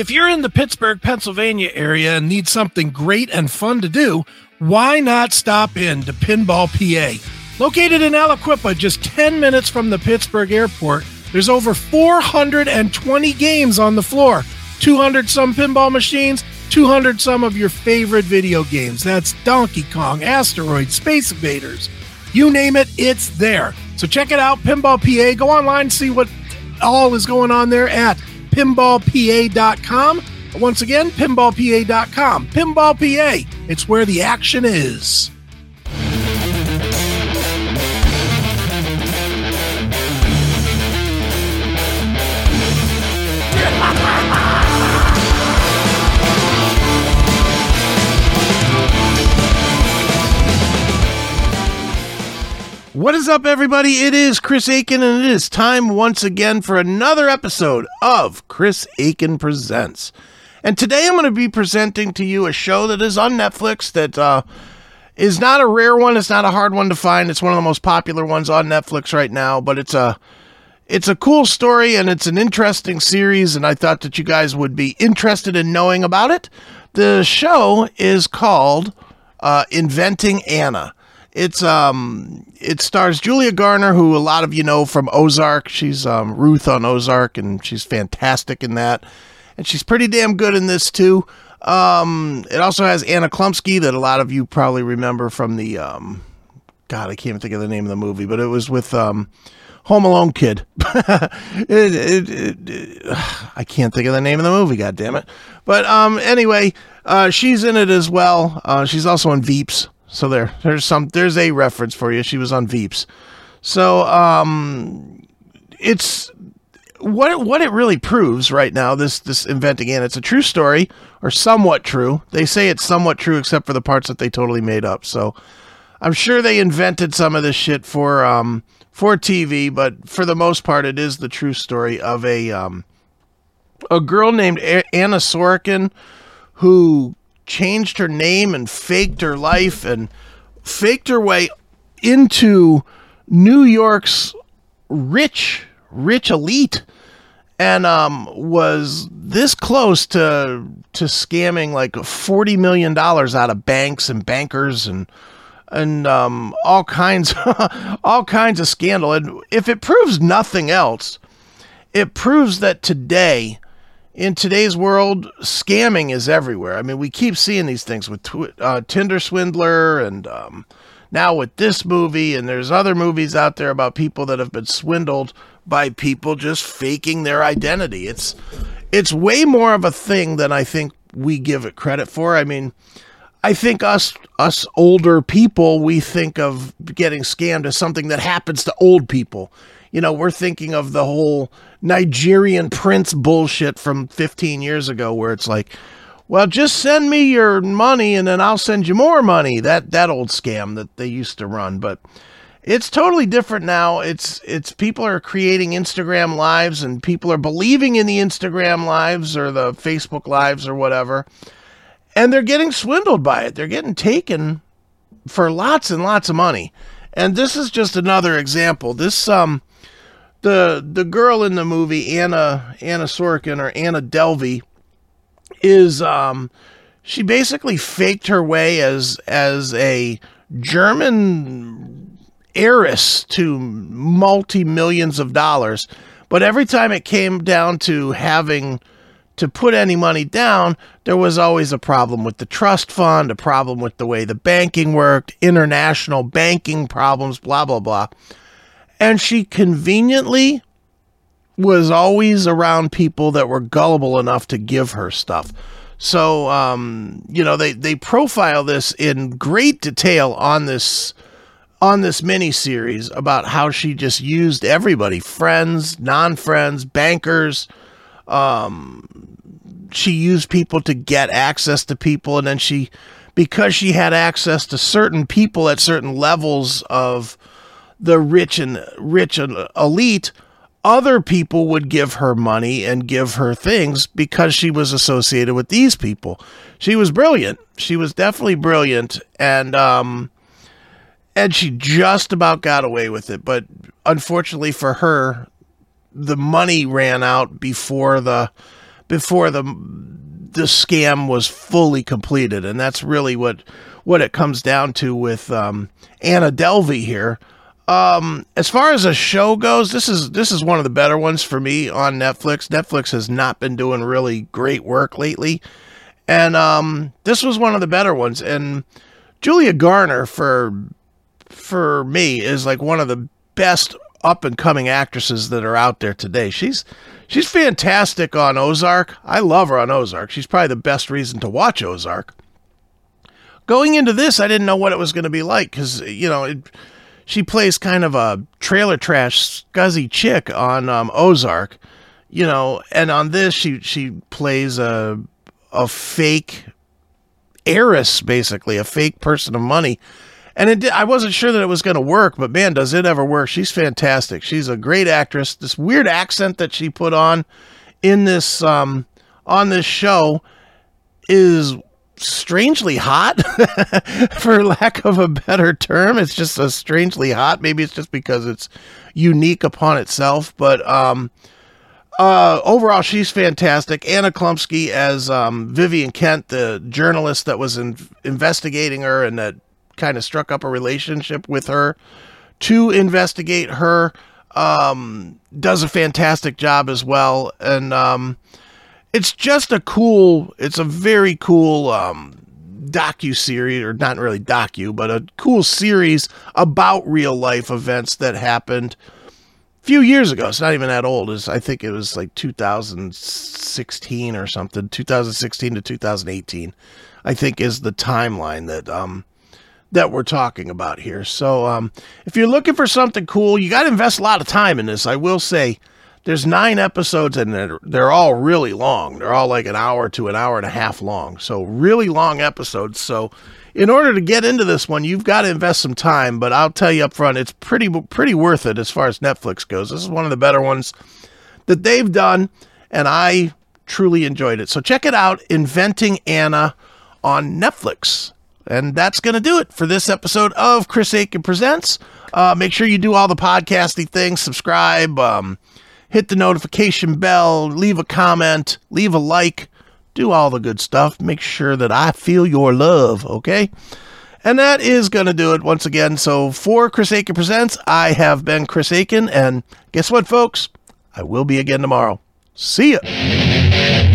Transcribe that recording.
If you're in the Pittsburgh, Pennsylvania area and need something great and fun to do, why not stop in to Pinball PA? Located in Aliquippa, just 10 minutes from the Pittsburgh airport, there's over 420 games on the floor, 200 some pinball machines, 200 some of your favorite video games. That's Donkey Kong, Asteroid, Space Invaders. You name it, it's there. So check it out, Pinball PA. Go online and see what all is going on there at pinballpa.com. Once again, pinballpa.com. Pinball PA, it's where the action is. What is up, everybody? It is Chris Akin, and it is time once again for another episode of Chris Akin Presents. And today I'm going to be presenting to you a show that is on Netflix that uh, is not a rare one. It's not a hard one to find. It's one of the most popular ones on Netflix right now, but it's a it's a cool story and it's an interesting series, and I thought that you guys would be interested in knowing about it. The show is called uh, Inventing Anna. It's um it stars Julia Garner, who a lot of you know from Ozark. She's um, Ruth on Ozark, and she's fantastic in that. And she's pretty damn good in this too. Um, it also has Anna Chlumsky, that a lot of you probably remember from the um, God, I can't think of the name of the movie, but it was with um, Home Alone kid. it, it, it, I can't think of the name of the movie. God damn it! But um, anyway, uh, she's in it as well. Uh, she's also in Veeps. So there, there's some, there's a reference for you. She was on Veeps. So um, it's what it, what it really proves right now. This this Inventing Anna it's a true story or somewhat true. They say it's somewhat true except for the parts that they totally made up. So I'm sure they invented some of this shit for um for TV, but for the most part, it is the true story of a um a girl named a- Anna Sorokin who changed her name and faked her life and faked her way into New York's rich, rich elite and um, was this close to to scamming like forty million dollars out of banks and bankers and and um, all kinds all kinds of scandal. And if it proves nothing else, it proves that today in today's world, scamming is everywhere. I mean, we keep seeing these things with uh, Tinder Swindler and um, now with this movie, and there's other movies out there about people that have been swindled by people just faking their identity. It's it's way more of a thing than I think we give it credit for. I mean, I think us us older people we think of getting scammed as something that happens to old people. You know, we're thinking of the whole Nigerian prince bullshit from 15 years ago where it's like, well, just send me your money and then I'll send you more money. That that old scam that they used to run, but it's totally different now. It's it's people are creating Instagram lives and people are believing in the Instagram lives or the Facebook lives or whatever. And they're getting swindled by it. They're getting taken for lots and lots of money. And this is just another example. This um the the girl in the movie Anna Anna Sorokin or Anna Delvey is um she basically faked her way as as a German heiress to multi millions of dollars. But every time it came down to having to put any money down there was always a problem with the trust fund a problem with the way the banking worked international banking problems blah blah blah and she conveniently was always around people that were gullible enough to give her stuff. So, um, you know, they, they profile this in great detail on this on this mini series about how she just used everybody, friends, non-friends, bankers. Um, she used people to get access to people, and then she, because she had access to certain people at certain levels of the rich and rich and elite, other people would give her money and give her things because she was associated with these people. She was brilliant. She was definitely brilliant, and um, and she just about got away with it. But unfortunately for her, the money ran out before the before the the scam was fully completed, and that's really what what it comes down to with um, Anna Delvey here. Um, as far as a show goes, this is this is one of the better ones for me on Netflix. Netflix has not been doing really great work lately, and um, this was one of the better ones. And Julia Garner for for me is like one of the best up and coming actresses that are out there today. She's she's fantastic on Ozark. I love her on Ozark. She's probably the best reason to watch Ozark. Going into this, I didn't know what it was going to be like because you know it, she plays kind of a trailer trash scuzzy chick on um, Ozark, you know, and on this she she plays a a fake heiress, basically a fake person of money and it did, I wasn't sure that it was going to work, but man, does it ever work? She's fantastic. She's a great actress. This weird accent that she put on in this um, on this show is strangely hot, for lack of a better term. It's just a strangely hot. Maybe it's just because it's unique upon itself, but um, uh, overall, she's fantastic. Anna Chlumsky as um, Vivian Kent, the journalist that was in- investigating her and that kind of struck up a relationship with her to investigate her. Um, does a fantastic job as well, and um, it's just a cool. It's a very cool um, docu series, or not really docu, but a cool series about real life events that happened a few years ago. It's not even that old. It's, I think it was like 2016 or something. 2016 to 2018, I think, is the timeline that um, that we're talking about here. So, um, if you're looking for something cool, you got to invest a lot of time in this. I will say there's nine episodes and they're, they're all really long. They're all like an hour to an hour and a half long. So, really long episodes. So, in order to get into this one, you've got to invest some time, but I'll tell you up front, it's pretty pretty worth it as far as Netflix goes. This is one of the better ones that they've done, and I truly enjoyed it. So check it out, Inventing Anna on Netflix. And that's going to do it for this episode of Chris Akin Presents. Uh, make sure you do all the podcasting things, subscribe, um, hit the notification bell, leave a comment, leave a like, do all the good stuff. Make sure that I feel your love, okay? And that is going to do it once again. So for Chris Akin Presents, I have been Chris Akin. And guess what, folks? I will be again tomorrow. See ya.